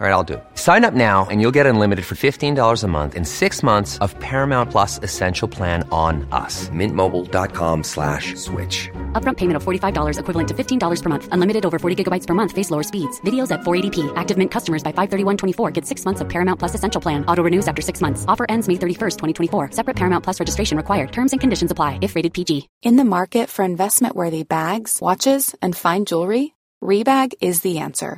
All right, I'll do. Sign up now and you'll get unlimited for $15 a month in six months of Paramount Plus Essential Plan on us. Mintmobile.com slash switch. Upfront payment of $45 equivalent to $15 per month. Unlimited over 40 gigabytes per month. Face lower speeds. Videos at 480p. Active Mint customers by 531.24 get six months of Paramount Plus Essential Plan. Auto renews after six months. Offer ends May 31st, 2024. Separate Paramount Plus registration required. Terms and conditions apply if rated PG. In the market for investment-worthy bags, watches, and fine jewelry, Rebag is the answer.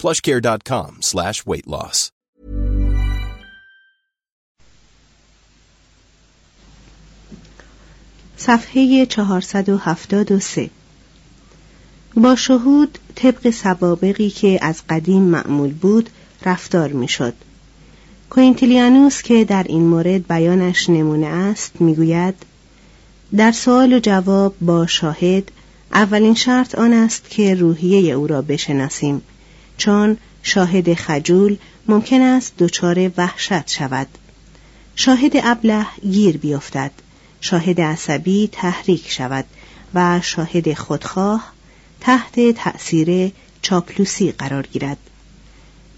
plushcare.com slash weight loss. صفحه 473 با شهود طبق سوابقی که از قدیم معمول بود رفتار می‌شد. کوینتیلیانوس که در این مورد بیانش نمونه است می‌گوید در سوال و جواب با شاهد اولین شرط آن است که روحیه او را بشناسیم چون شاهد خجول ممکن است دچار وحشت شود. شاهد ابله گیر بیفتد. شاهد عصبی تحریک شود و شاهد خودخواه تحت تأثیر چاپلوسی قرار گیرد.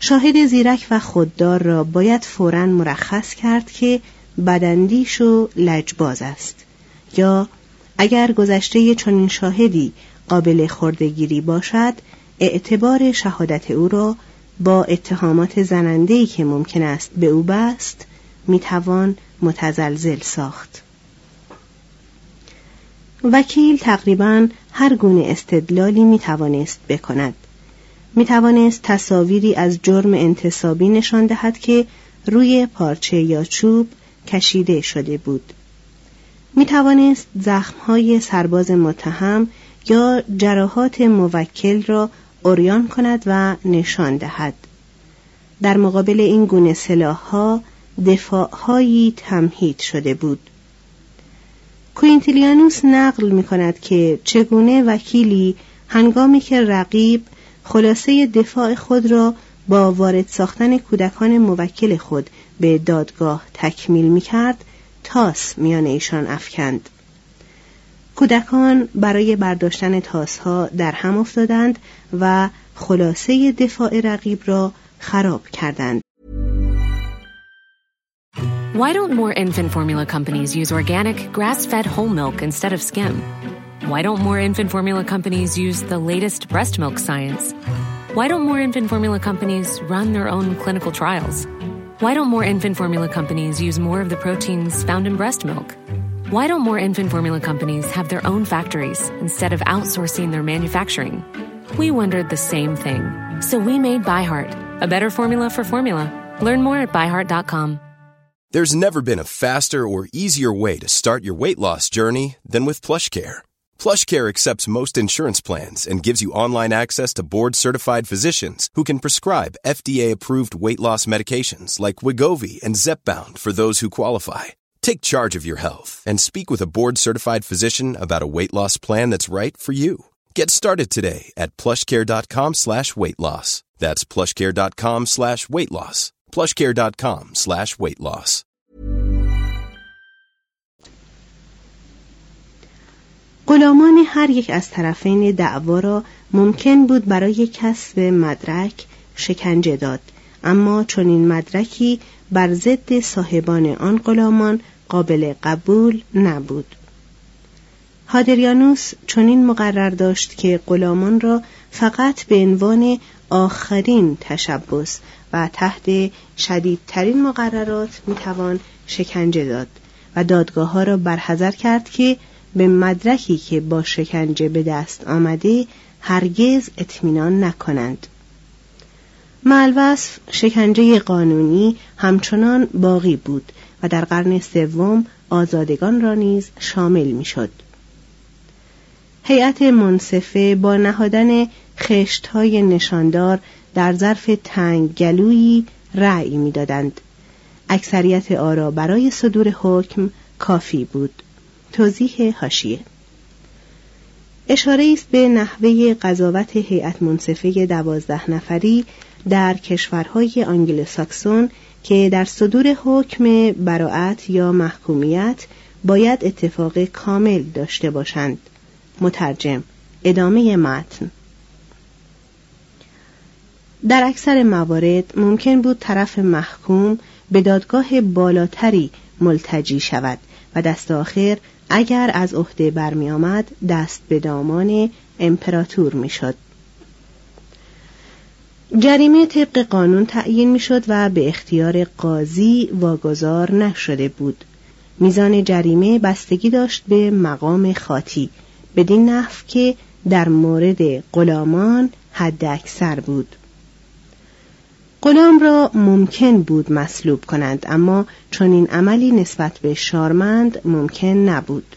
شاهد زیرک و خوددار را باید فورا مرخص کرد که بدندیش و لجباز است. یا اگر گذشته چنین شاهدی قابل خردگیری باشد اعتبار شهادت او را با اتهامات زنندهی که ممکن است به او بست می‌توان متزلزل ساخت. وکیل تقریبا هر گونه استدلالی می توانست بکند. می توانست تصاویری از جرم انتصابی نشان دهد که روی پارچه یا چوب کشیده شده بود. می توانست زخمهای سرباز متهم یا جراحات موکل را اوریان کند و نشان دهد. در مقابل این گونه سلاحها دفاعهایی تمهید شده بود. کوینتیلیانوس نقل می کند که چگونه وکیلی هنگامی که رقیب خلاصه دفاع خود را با وارد ساختن کودکان موکل خود به دادگاه تکمیل می کرد تاس میان ایشان افکند. کودکان برای برداشتن تاسها در هم افتادند و خلاصه دفاع رقیب را خراب کردند Why don't more infant formula companies use organic, grass-fed whole milk instead of skim? Why don't more infant formula companies use the latest breast milk science? Why don't more infant formula companies run their own clinical trials? Why don't more infant formula companies use more of the proteins found in breast milk? Why don't more infant formula companies have their own factories instead of outsourcing their manufacturing? We wondered the same thing. So we made ByHeart, a better formula for formula. Learn more at byheart.com. There's never been a faster or easier way to start your weight loss journey than with PlushCare. PlushCare accepts most insurance plans and gives you online access to board-certified physicians who can prescribe FDA-approved weight loss medications like Wigovi and Zepbound for those who qualify. Take charge of your health and speak with a board-certified physician about a weight loss plan that's right for you. Get started today at plushcare.com slash weight loss. That's plushcare.com slash weight loss. plushcare.com slash weight loss. غلامان هر یک از طرفین دعوا را ممکن بود برای کسب مدرک شکنجه داد اما چنین مدرکی بر ضد صاحبان آن غلامان قابل قبول نبود. هادریانوس چنین مقرر داشت که غلامان را فقط به عنوان آخرین تشبس و تحت شدیدترین مقررات می‌توان شکنجه داد و دادگاه ها را برحضر کرد که به مدرکی که با شکنجه به دست آمده هرگز اطمینان نکنند. ملوصف شکنجه قانونی همچنان باقی بود و در قرن سوم آزادگان را نیز شامل می‌شد. هیئت منصفه با نهادن خشتهای نشاندار در ظرف تنگ گلویی رأی می‌دادند. اکثریت آرا برای صدور حکم کافی بود. توضیح هاشیه اشاره است به نحوه قضاوت هیئت منصفه دوازده نفری در کشورهای آنگلوساکسون که در صدور حکم براعت یا محکومیت باید اتفاق کامل داشته باشند مترجم ادامه متن در اکثر موارد ممکن بود طرف محکوم به دادگاه بالاتری ملتجی شود و دست آخر اگر از عهده برمی آمد دست به دامان امپراتور می‌شد. جریمه طبق قانون تعیین می‌شد و به اختیار قاضی واگذار نشده بود. میزان جریمه بستگی داشت به مقام خاطی بدین نحو که در مورد غلامان حد اکثر بود. غلام را ممکن بود مصلوب کنند اما چون این عملی نسبت به شارمند ممکن نبود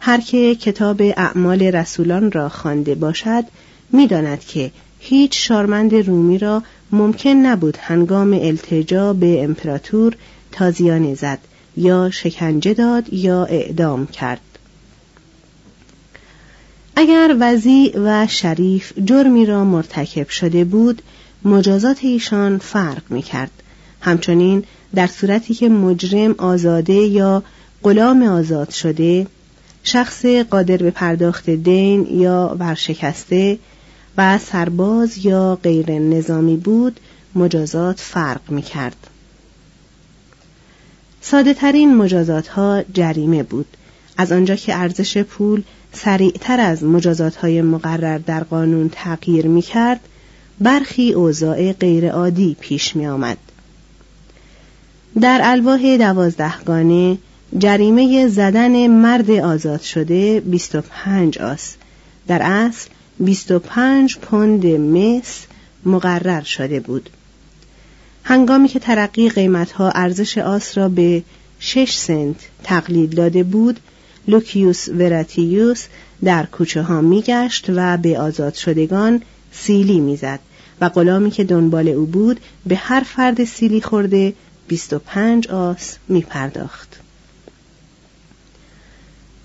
هر که کتاب اعمال رسولان را خوانده باشد می‌داند که هیچ شارمند رومی را ممکن نبود هنگام التجا به امپراتور تازیانه زد یا شکنجه داد یا اعدام کرد اگر وزی و شریف جرمی را مرتکب شده بود مجازات ایشان فرق می کرد. همچنین در صورتی که مجرم آزاده یا غلام آزاد شده شخص قادر به پرداخت دین یا ورشکسته و سرباز یا غیر نظامی بود مجازات فرق می کرد. ساده ترین مجازات ها جریمه بود از آنجا که ارزش پول سریعتر از مجازات های مقرر در قانون تغییر می کرد برخی اوضاع غیرعادی پیش می آمد. در الواح دوازدهگانه جریمه زدن مرد آزاد شده 25 آس در اصل 25 پوند مس مقرر شده بود هنگامی که ترقی قیمتها ارزش آس را به 6 سنت تقلیل داده بود لوکیوس وراتیوس در کوچه ها می گشت و به آزاد شدگان سیلی می‌زد و غلامی که دنبال او بود به هر فرد سیلی خورده 25 آس می پرداخت.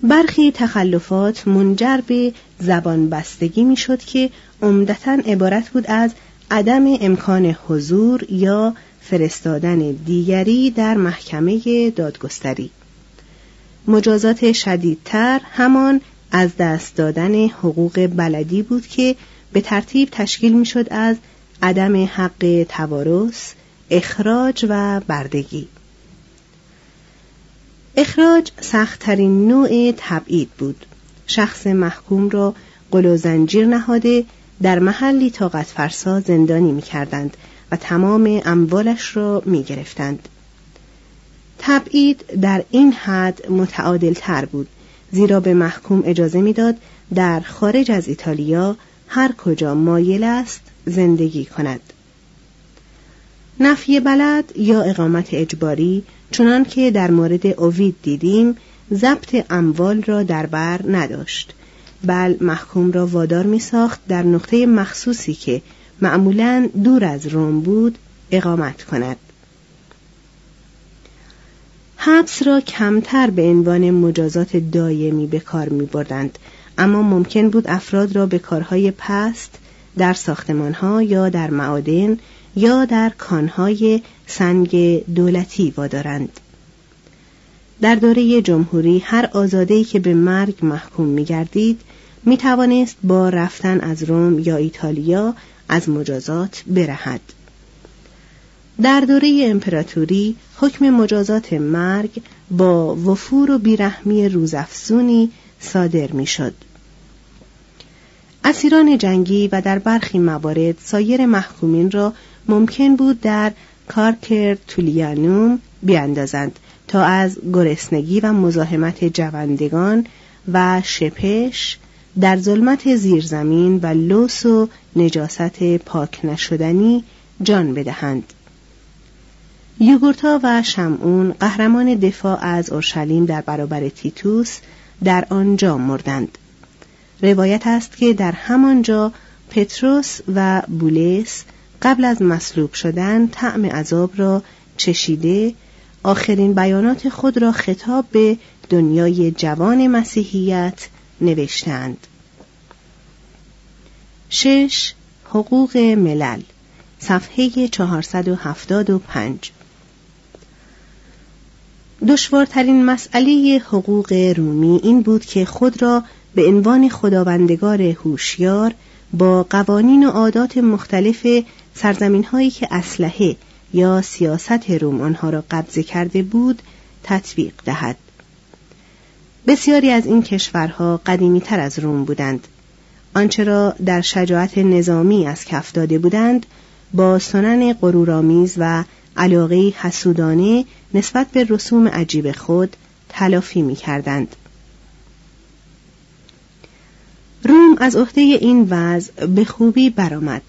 برخی تخلفات منجر به زبان بستگی می شد که عمدتا عبارت بود از عدم امکان حضور یا فرستادن دیگری در محکمه دادگستری مجازات شدیدتر همان از دست دادن حقوق بلدی بود که به ترتیب تشکیل می‌شد از عدم حق توارث، اخراج و بردگی. اخراج سختترین نوع تبعید بود. شخص محکوم را قل و زنجیر نهاده در محلی طاقت فرسا زندانی می کردند و تمام اموالش را می گرفتند. تبعید در این حد متعادل تر بود زیرا به محکوم اجازه می‌داد در خارج از ایتالیا هر کجا مایل است زندگی کند نفی بلد یا اقامت اجباری چنان که در مورد اوید دیدیم ضبط اموال را در بر نداشت. بل محکوم را وادار می ساخت در نقطه مخصوصی که معمولا دور از روم بود اقامت کند. حبس را کمتر به عنوان مجازات دایمی به کار می بردند اما ممکن بود افراد را به کارهای پست در ساختمانها یا در معادن یا در کانهای سنگ دولتی وادارند در دوره جمهوری هر آزاده‌ای که به مرگ محکوم می گردید می توانست با رفتن از روم یا ایتالیا از مجازات برهد. در دوره امپراتوری حکم مجازات مرگ با وفور و بیرحمی روزافزونی صادر می‌شد. اسیران جنگی و در برخی موارد سایر محکومین را ممکن بود در کارکر تولیانوم بیاندازند تا از گرسنگی و مزاحمت جوندگان و شپش در ظلمت زیرزمین و لوس و نجاست پاک نشدنی جان بدهند. یوگورتا و شمعون قهرمان دفاع از اورشلیم در برابر تیتوس در آنجا مردند. روایت است که در همانجا پتروس و بولس قبل از مصلوب شدن طعم عذاب را چشیده آخرین بیانات خود را خطاب به دنیای جوان مسیحیت نوشتند. شش حقوق ملل صفحه 475 دشوارترین مسئله حقوق رومی این بود که خود را به عنوان خداوندگار هوشیار با قوانین و عادات مختلف سرزمین هایی که اسلحه یا سیاست روم آنها را قبضه کرده بود تطبیق دهد بسیاری از این کشورها قدیمی تر از روم بودند آنچه را در شجاعت نظامی از کف داده بودند با سنن غرورآمیز و علاقه حسودانه نسبت به رسوم عجیب خود تلافی می کردند. روم از عهده این وضع به خوبی برآمد.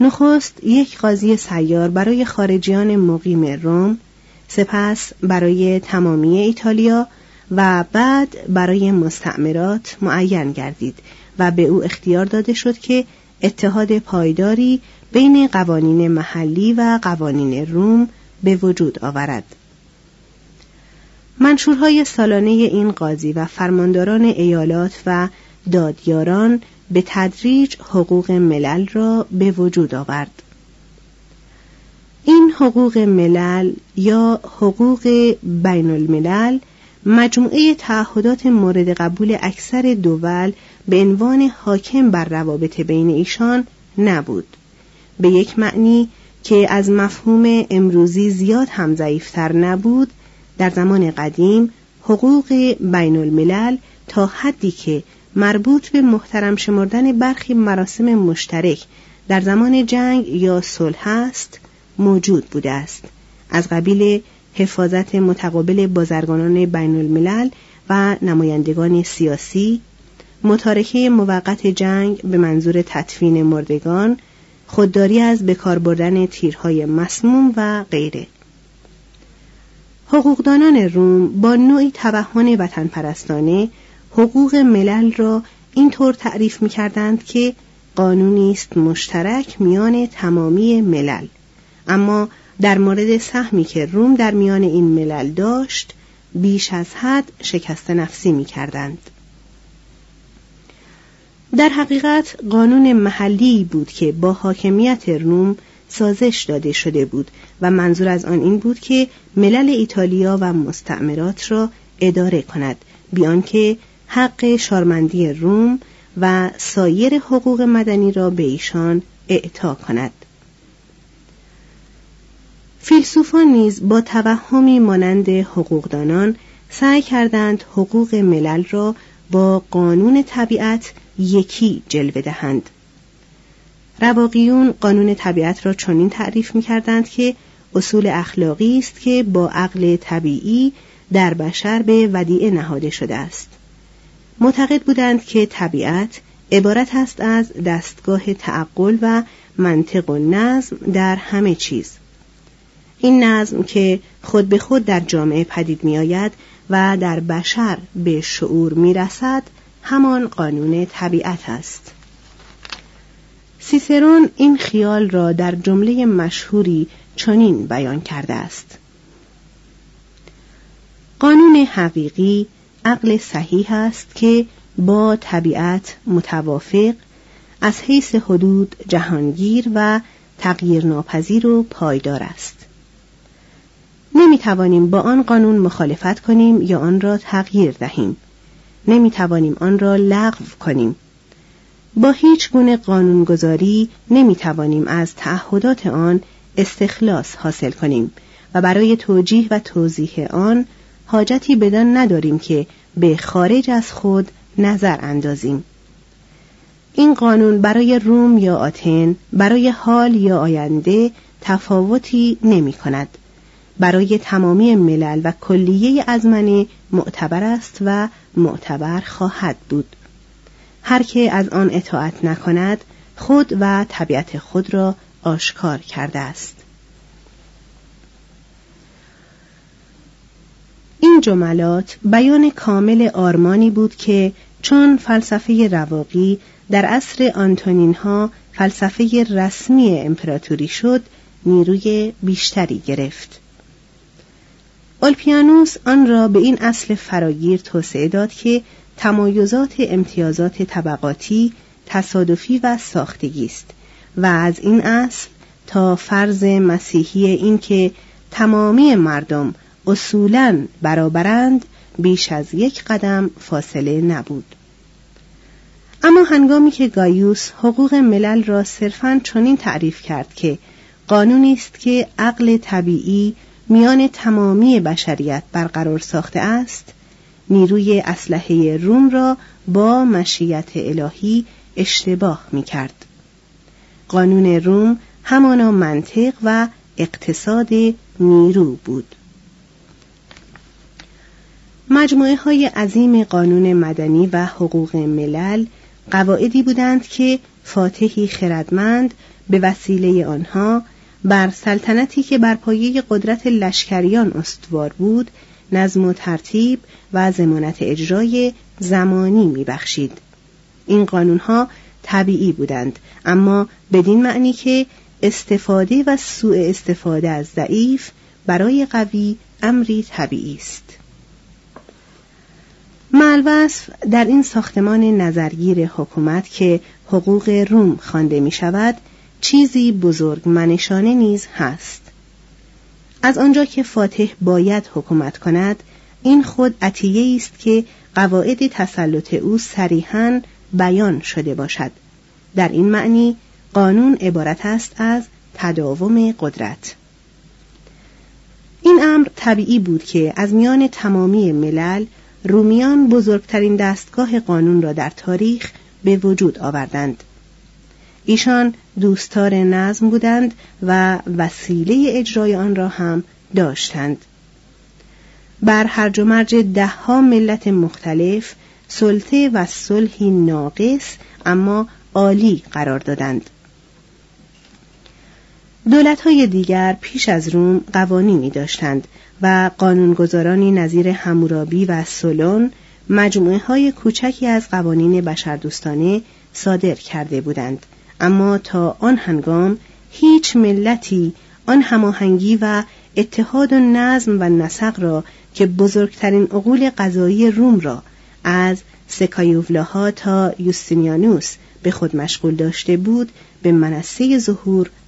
نخست یک قاضی سیار برای خارجیان مقیم روم، سپس برای تمامی ایتالیا و بعد برای مستعمرات معین گردید و به او اختیار داده شد که اتحاد پایداری بین قوانین محلی و قوانین روم به وجود آورد. منشورهای سالانه این قاضی و فرمانداران ایالات و دادیاران به تدریج حقوق ملل را به وجود آورد. این حقوق ملل یا حقوق بین الملل مجموعه تعهدات مورد قبول اکثر دول به عنوان حاکم بر روابط بین ایشان نبود به یک معنی که از مفهوم امروزی زیاد هم ضعیفتر نبود در زمان قدیم حقوق بین الملل تا حدی که مربوط به محترم شمردن برخی مراسم مشترک در زمان جنگ یا صلح است موجود بوده است. از قبیل حفاظت متقابل بازرگانان بین الملل و نمایندگان سیاسی متارکه موقت جنگ به منظور تطفین مردگان خودداری از بکار بردن تیرهای مسموم و غیره. حقوقدانان روم با نوعی توهن وطن پرستانه حقوق ملل را اینطور تعریف می کردند که قانونی است مشترک میان تمامی ملل اما در مورد سهمی که روم در میان این ملل داشت بیش از حد شکست نفسی می کردند. در حقیقت قانون محلی بود که با حاکمیت روم سازش داده شده بود و منظور از آن این بود که ملل ایتالیا و مستعمرات را اداره کند بیان که حق شارمندی روم و سایر حقوق مدنی را به ایشان اعطا کند. فیلسوفان نیز با توهمی مانند حقوقدانان سعی کردند حقوق ملل را با قانون طبیعت یکی جلوه دهند. رواقیون قانون طبیعت را چنین تعریف می کردند که اصول اخلاقی است که با عقل طبیعی در بشر به ودیعه نهاده شده است. معتقد بودند که طبیعت عبارت است از دستگاه تعقل و منطق و نظم در همه چیز. این نظم که خود به خود در جامعه پدید می آید و در بشر به شعور می رسد همان قانون طبیعت است. سیسرون این خیال را در جمله مشهوری چنین بیان کرده است. قانون حقیقی عقل صحیح است که با طبیعت متوافق از حیث حدود جهانگیر و تغییر ناپذیر و پایدار است. نمی توانیم با آن قانون مخالفت کنیم یا آن را تغییر دهیم. نمی توانیم آن را لغو کنیم. با هیچ گونه قانونگذاری نمی توانیم از تعهدات آن استخلاص حاصل کنیم و برای توجیه و توضیح آن حاجتی بدان نداریم که به خارج از خود نظر اندازیم. این قانون برای روم یا آتن برای حال یا آینده تفاوتی نمی کند. برای تمامی ملل و کلیه ازمنه معتبر است و معتبر خواهد بود. هر که از آن اطاعت نکند خود و طبیعت خود را آشکار کرده است. این جملات بیان کامل آرمانی بود که چون فلسفه رواقی در عصر آنتونین ها فلسفه رسمی امپراتوری شد نیروی بیشتری گرفت. اولپیانوس آن را به این اصل فراگیر توسعه داد که تمایزات امتیازات طبقاتی تصادفی و ساختگی است و از این اصل تا فرض مسیحی اینکه تمامی مردم اصولا برابرند بیش از یک قدم فاصله نبود اما هنگامی که گایوس حقوق ملل را صرفا چنین تعریف کرد که قانونی است که عقل طبیعی میان تمامی بشریت برقرار ساخته است نیروی اسلحه روم را با مشیت الهی اشتباه می کرد. قانون روم همانا منطق و اقتصاد نیرو بود. مجموعه های عظیم قانون مدنی و حقوق ملل قواعدی بودند که فاتحی خردمند به وسیله آنها بر سلطنتی که بر پایه قدرت لشکریان استوار بود نظم و ترتیب و زمانت اجرای زمانی میبخشید. این قانونها طبیعی بودند اما بدین معنی که استفاده و سوء استفاده از ضعیف برای قوی امری طبیعی است. ملوصف در این ساختمان نظرگیر حکومت که حقوق روم خوانده می شود چیزی بزرگ منشانه نیز هست. از آنجا که فاتح باید حکومت کند این خود عطیه است که قواعد تسلط او صریحا بیان شده باشد. در این معنی قانون عبارت است از تداوم قدرت. این امر طبیعی بود که از میان تمامی ملل رومیان بزرگترین دستگاه قانون را در تاریخ به وجود آوردند. ایشان دوستار نظم بودند و وسیله اجرای آن را هم داشتند. بر هرج و مرج دهها ملت مختلف سلطه و صلحی ناقص اما عالی قرار دادند. دولت های دیگر پیش از روم قوانینی داشتند و قانونگذارانی نظیر همورابی و سولون مجموعه های کوچکی از قوانین بشردوستانه صادر کرده بودند. اما تا آن هنگام هیچ ملتی آن هماهنگی و اتحاد و نظم و نسق را که بزرگترین عقول قضایی روم را از سکایوولاها تا یوستینیانوس به خود مشغول داشته بود به منصه ظهور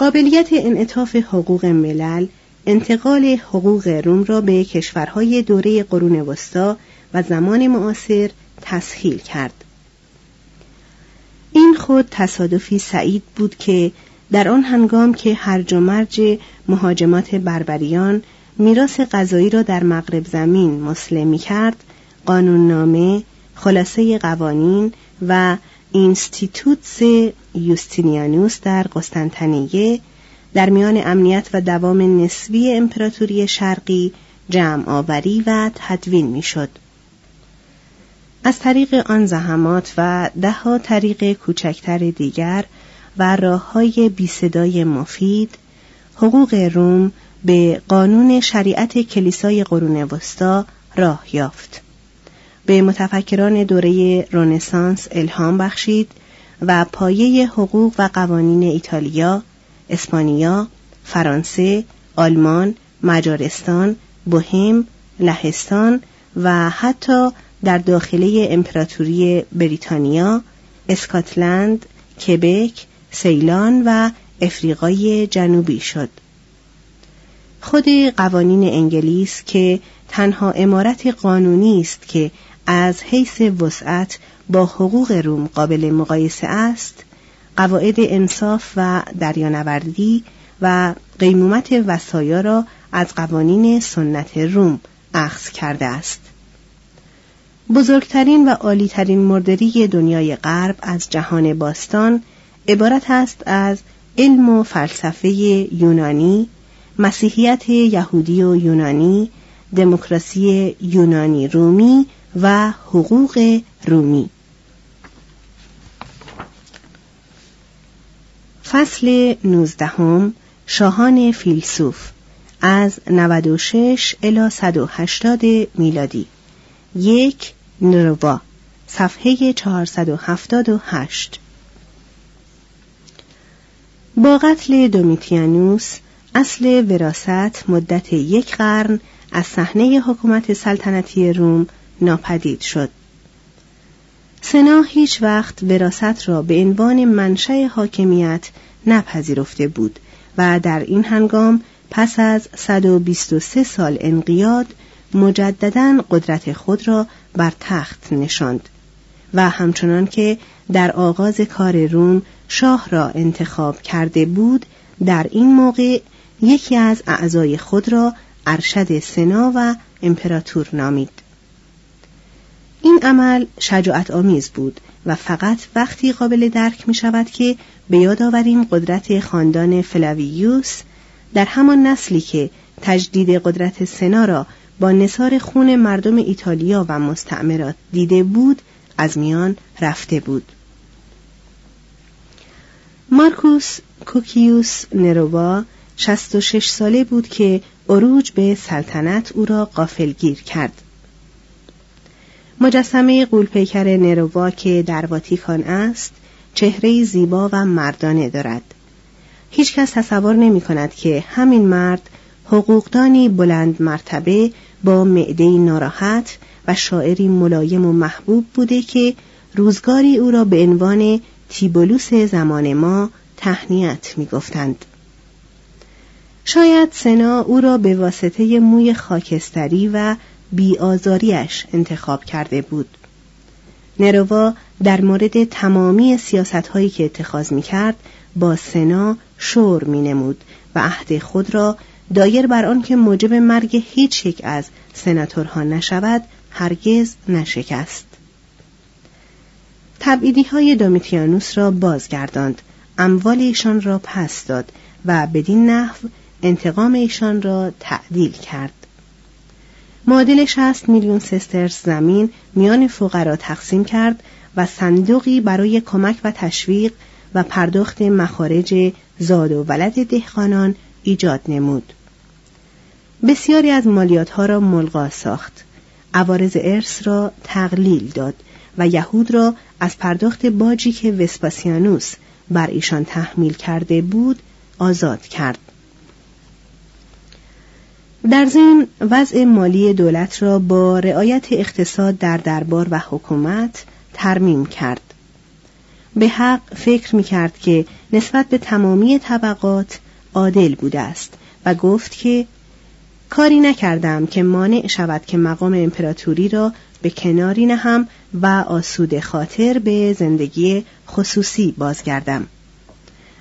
قابلیت انعطاف حقوق ملل انتقال حقوق روم را به کشورهای دوره قرون وسطا و زمان معاصر تسهیل کرد. این خود تصادفی سعید بود که در آن هنگام که هرج و مرج مهاجمات بربریان میراث غذایی را در مغرب زمین مسلمی کرد قانوننامه خلاصه قوانین و اینستیتوتس یوستینیانوس در قسطنطنیه در میان امنیت و دوام نسبی امپراتوری شرقی جمع آوری و تدوین می‌شد. از طریق آن زحمات و دهها طریق کوچکتر دیگر و راه های بی مفید حقوق روم به قانون شریعت کلیسای قرون وسطا راه یافت به متفکران دوره رونسانس الهام بخشید و پایه حقوق و قوانین ایتالیا، اسپانیا، فرانسه، آلمان، مجارستان، بوهیم، لهستان و حتی در داخله امپراتوری بریتانیا، اسکاتلند، کبک، سیلان و افریقای جنوبی شد. خود قوانین انگلیس که تنها امارت قانونی است که از حیث وسعت با حقوق روم قابل مقایسه است قواعد انصاف و دریانوردی و قیمومت وسایا را از قوانین سنت روم اخذ کرده است. بزرگترین و عالیترین مردری دنیای غرب از جهان باستان عبارت است از علم و فلسفه یونانی مسیحیت یهودی و یونانی دموکراسی یونانی رومی و حقوق رومی. فصل نوزدهم شاهان فیلسوف از 96 الی 180 میلادی. یک نروا صفحه 478 با قتل دومیتیانوس اصل وراست مدت یک قرن از صحنه حکومت سلطنتی روم ناپدید شد. سنا هیچ وقت وراست را به عنوان منشأ حاکمیت نپذیرفته بود و در این هنگام پس از 123 سال انقیاد مجددا قدرت خود را بر تخت نشاند و همچنان که در آغاز کار روم شاه را انتخاب کرده بود در این موقع یکی از اعضای خود را ارشد سنا و امپراتور نامید. این عمل شجاعت آمیز بود و فقط وقتی قابل درک می شود که به یاد آوریم قدرت خاندان فلاویوس در همان نسلی که تجدید قدرت سنا را با نصار خون مردم ایتالیا و مستعمرات دیده بود از میان رفته بود. مارکوس کوکیوس نرووا 66 ساله بود که عروج به سلطنت او را قافلگیر کرد. مجسمه قولپیکر نرووا که در واتیکان است چهره زیبا و مردانه دارد هیچکس تصور نمی کند که همین مرد حقوقدانی بلند مرتبه با معده ناراحت و شاعری ملایم و محبوب بوده که روزگاری او را به عنوان تیبولوس زمان ما تهنیت می گفتند. شاید سنا او را به واسطه موی خاکستری و بیآزاریش انتخاب کرده بود. نروا در مورد تمامی سیاست هایی که اتخاذ می کرد با سنا شور می نمود و عهد خود را دایر بر آنکه موجب مرگ هیچ یک از سناتورها نشود هرگز نشکست. تبعیدی های دامیتیانوس را بازگرداند اموال ایشان را پس داد و بدین نحو انتقام ایشان را تعدیل کرد معادل 60 میلیون سسترس زمین میان فقرا تقسیم کرد و صندوقی برای کمک و تشویق و پرداخت مخارج زاد و ولد دهقانان ایجاد نمود. بسیاری از مالیات ها را ملغا ساخت. عوارض ارث را تقلیل داد و یهود را از پرداخت باجی که وسپاسیانوس بر ایشان تحمیل کرده بود آزاد کرد. در ضمن وضع مالی دولت را با رعایت اقتصاد در دربار و حکومت ترمیم کرد. به حق فکر می کرد که نسبت به تمامی طبقات عادل بوده است و گفت که کاری نکردم که مانع شود که مقام امپراتوری را به کناری نهم و آسود خاطر به زندگی خصوصی بازگردم.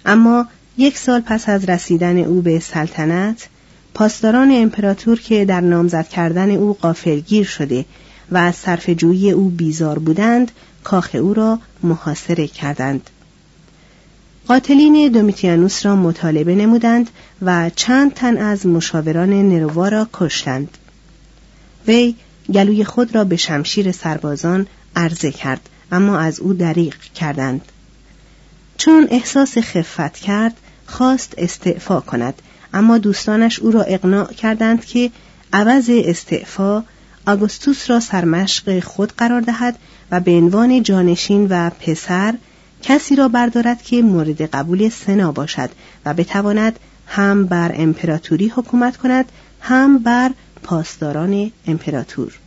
اما یک سال پس از رسیدن او به سلطنت پاسداران امپراتور که در نامزد کردن او قافلگیر شده و از صرف جویی او بیزار بودند کاخ او را محاصره کردند. قاتلین دومیتیانوس را مطالبه نمودند و چند تن از مشاوران نروا را کشتند. وی گلوی خود را به شمشیر سربازان عرضه کرد اما از او دریغ کردند. چون احساس خفت کرد خواست استعفا کند. اما دوستانش او را اقناع کردند که عوض استعفا آگوستوس را سرمشق خود قرار دهد و به عنوان جانشین و پسر کسی را بردارد که مورد قبول سنا باشد و بتواند هم بر امپراتوری حکومت کند هم بر پاسداران امپراتور.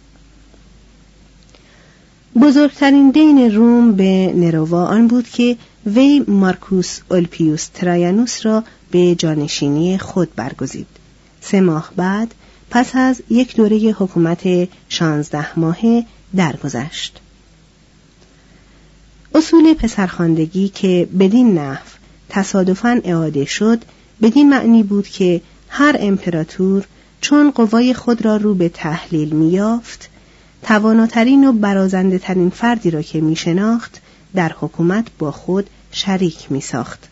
بزرگترین دین روم به نرووا آن بود که وی مارکوس اولپیوس ترایانوس را به جانشینی خود برگزید سه ماه بعد پس از یک دوره حکومت شانزده ماهه درگذشت اصول پسرخواندگی که بدین نحو تصادفاً اعاده شد بدین معنی بود که هر امپراتور چون قوای خود را رو به تحلیل میافت تواناترین و برازنده ترین فردی را که می شناخت در حکومت با خود شریک می ساخت.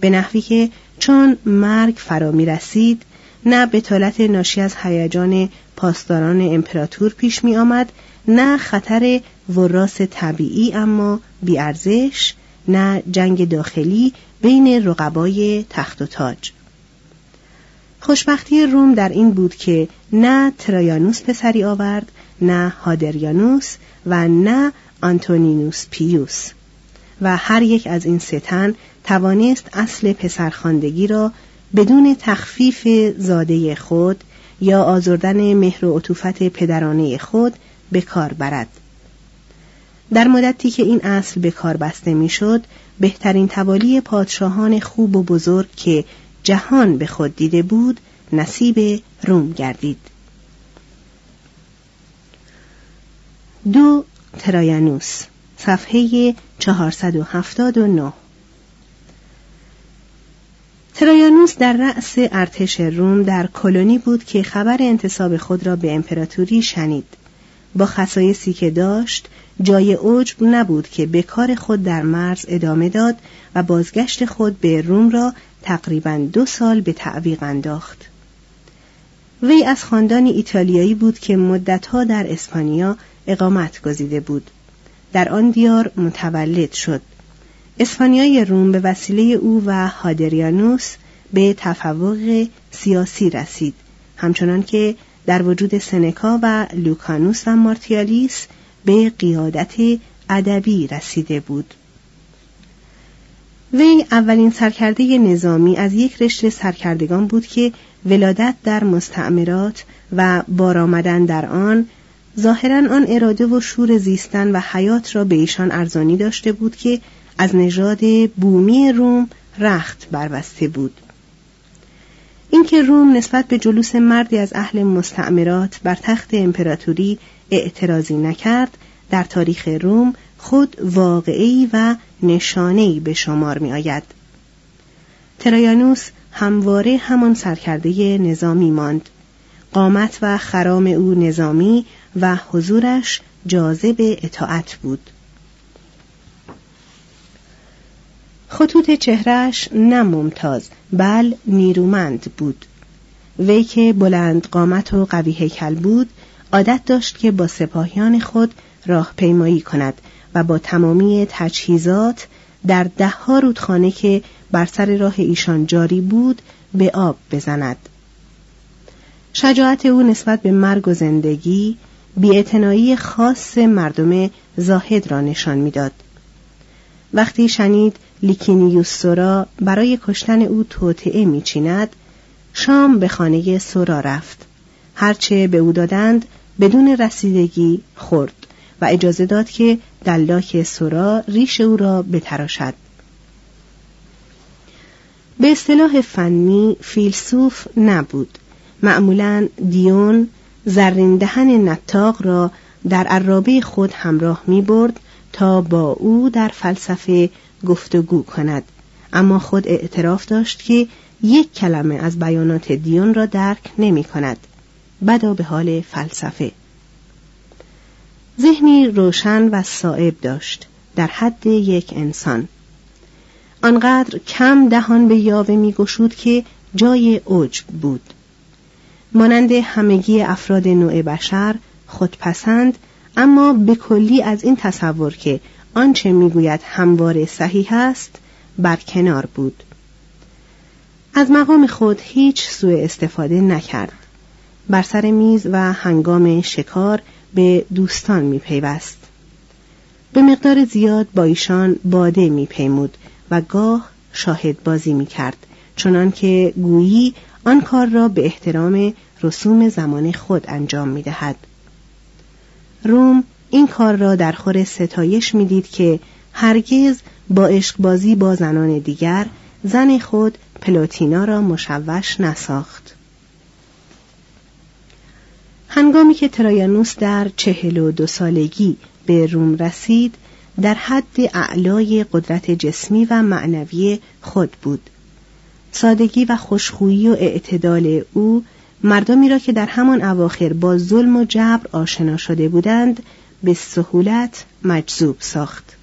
به نحوی که چون مرگ فرا می رسید نه بتالت ناشی از هیجان پاسداران امپراتور پیش می آمد نه خطر وراس طبیعی اما بیارزش نه جنگ داخلی بین رقبای تخت و تاج. خوشبختی روم در این بود که نه ترایانوس پسری آورد نه هادریانوس و نه آنتونینوس پیوس. و هر یک از این ستن توانست اصل پسرخواندگی را بدون تخفیف زاده خود یا آزردن مهر و عطوفت پدرانه خود به کار برد. در مدتی که این اصل به کار بسته می‌شد بهترین توالی پادشاهان خوب و بزرگ که جهان به خود دیده بود نصیب روم گردید. دو ترایانوس صفحه 479 ترایانوس در رأس ارتش روم در کلونی بود که خبر انتصاب خود را به امپراتوری شنید. با خصایصی که داشت جای عجب نبود که به کار خود در مرز ادامه داد و بازگشت خود به روم را تقریبا دو سال به تعویق انداخت. وی از خاندانی ایتالیایی بود که مدتها در اسپانیا اقامت گزیده بود. در آن دیار متولد شد. اسپانیای روم به وسیله او و هادریانوس به تفوق سیاسی رسید. همچنان که در وجود سنکا و لوکانوس و مارتیالیس به قیادت ادبی رسیده بود. وی اولین سرکرده نظامی از یک رشته سرکردگان بود که ولادت در مستعمرات و بار آمدن در آن ظاهرا آن اراده و شور زیستن و حیات را به ایشان ارزانی داشته بود که از نژاد بومی روم رخت بربسته بود اینکه روم نسبت به جلوس مردی از اهل مستعمرات بر تخت امپراتوری اعتراضی نکرد در تاریخ روم خود واقعی و نشانه‌ای به شمار می آید. ترایانوس همواره همان سرکرده نظامی ماند. قامت و خرام او نظامی و حضورش جاذب اطاعت بود. خطوط چهرش نه ممتاز بل نیرومند بود. وی که بلند قامت و قوی هیکل بود عادت داشت که با سپاهیان خود راه پیمایی کند و با تمامی تجهیزات در دهها رودخانه که بر سر راه ایشان جاری بود به آب بزند. شجاعت او نسبت به مرگ و زندگی بیاعتنایی خاص مردم زاهد را نشان می‌داد. وقتی شنید لیکینیوس سورا برای کشتن او توطعه میچیند. شام به خانه سورا رفت. هرچه به او دادند بدون رسیدگی خورد و اجازه داد که دلاک سورا ریش او را بتراشد. به اصطلاح فنی فیلسوف نبود. معمولا دیون زرین دهن نتاق را در عرابه خود همراه می برد تا با او در فلسفه گفتگو کند. اما خود اعتراف داشت که یک کلمه از بیانات دیون را درک نمی کند. بدا به حال فلسفه. ذهنی روشن و صائب داشت در حد یک انسان. آنقدر کم دهان به یاوه میگشود که جای عجب بود. مانند همگی افراد نوع بشر خودپسند اما به کلی از این تصور که آنچه می‌گوید همواره صحیح است بر کنار بود. از مقام خود هیچ سوء استفاده نکرد. بر سر میز و هنگام شکار به دوستان میپیوست. به مقدار زیاد با ایشان باده میپیمود و گاه شاهد بازی می‌کرد چنان که گویی آن کار را به احترام رسوم زمان خود انجام می‌دهد. روم این کار را در خور ستایش می‌دید که هرگز با عشقبازی با زنان دیگر زن خود پلوتینا را مشوش نساخت. هنگامی که ترایانوس در چهل و دو سالگی به روم رسید در حد اعلای قدرت جسمی و معنوی خود بود. سادگی و خوشخویی و اعتدال او مردمی را که در همان اواخر با ظلم و جبر آشنا شده بودند به سهولت مجذوب ساخت.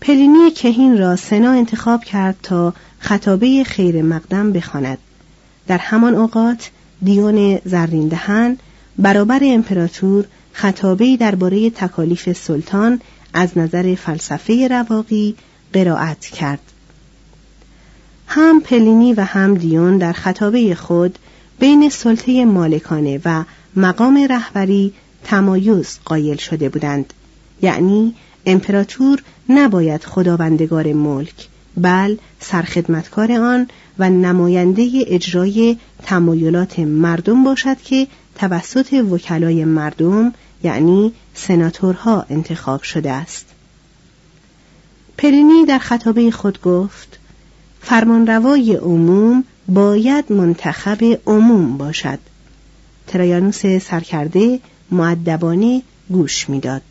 پلینی کهین را سنا انتخاب کرد تا خطابه خیر مقدم بخواند. در همان اوقات دیون زرین برابر امپراتور خطابه درباره تکالیف سلطان از نظر فلسفه رواقی قرائت کرد. هم پلینی و هم دیون در خطابه خود بین سلطه مالکانه و مقام رهبری تمایز قایل شده بودند. یعنی امپراتور نباید خداوندگار ملک بل سرخدمتکار آن و نماینده اجرای تمایلات مردم باشد که توسط وکلای مردم یعنی سناتورها انتخاب شده است. پرینی در خطابه خود گفت فرمانروای عموم باید منتخب عموم باشد. ترایانوس سرکرده معدبانه گوش می‌داد.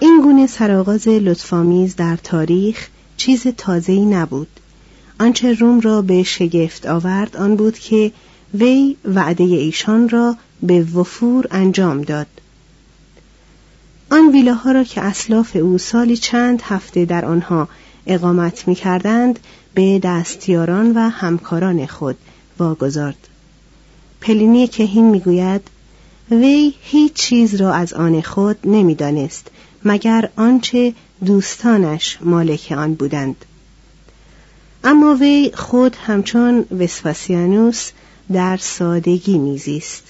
این گونه سرآغاز لطفامیز در تاریخ چیز تازه‌ای نبود. آنچه روم را به شگفت آورد آن بود که وی وعده ایشان را به وفور انجام داد. آن ویلاها را که اسلاف او سالی چند هفته در آنها اقامت می کردند به دستیاران و همکاران خود واگذارد. پلینی کهین می‌گوید وی هیچ چیز را از آن خود نمی‌دانست مگر آنچه دوستانش مالک آن بودند. اما وی خود همچون وسپاسیانوس در سادگی میزیست.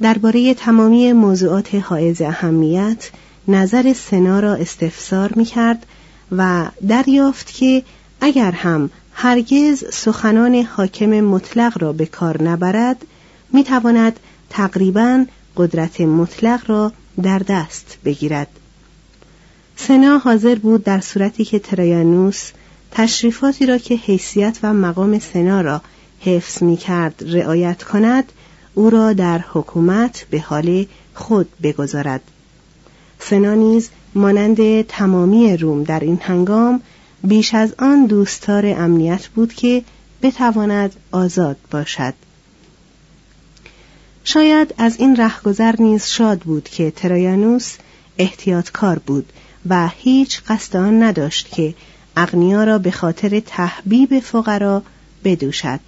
درباره تمامی موضوعات حائز اهمیت نظر سنا را استفسار می‌کرد و دریافت که اگر هم هرگز سخنان حاکم مطلق را به کار نبرد می‌تواند تقریبا قدرت مطلق را در دست بگیرد. سنا حاضر بود در صورتی که ترایانوس تشریفاتی را که حیثیت و مقام سنا را حفظ می کرد رعایت کند او را در حکومت به حال خود بگذارد. سنا نیز مانند تمامی روم در این هنگام بیش از آن دوستار امنیت بود که بتواند آزاد باشد. شاید از این رهگذر نیز شاد بود که ترایانوس احتیاطکار بود و هیچ قصد آن نداشت که اغنیا را به خاطر تحبیب فقرا بدوشد.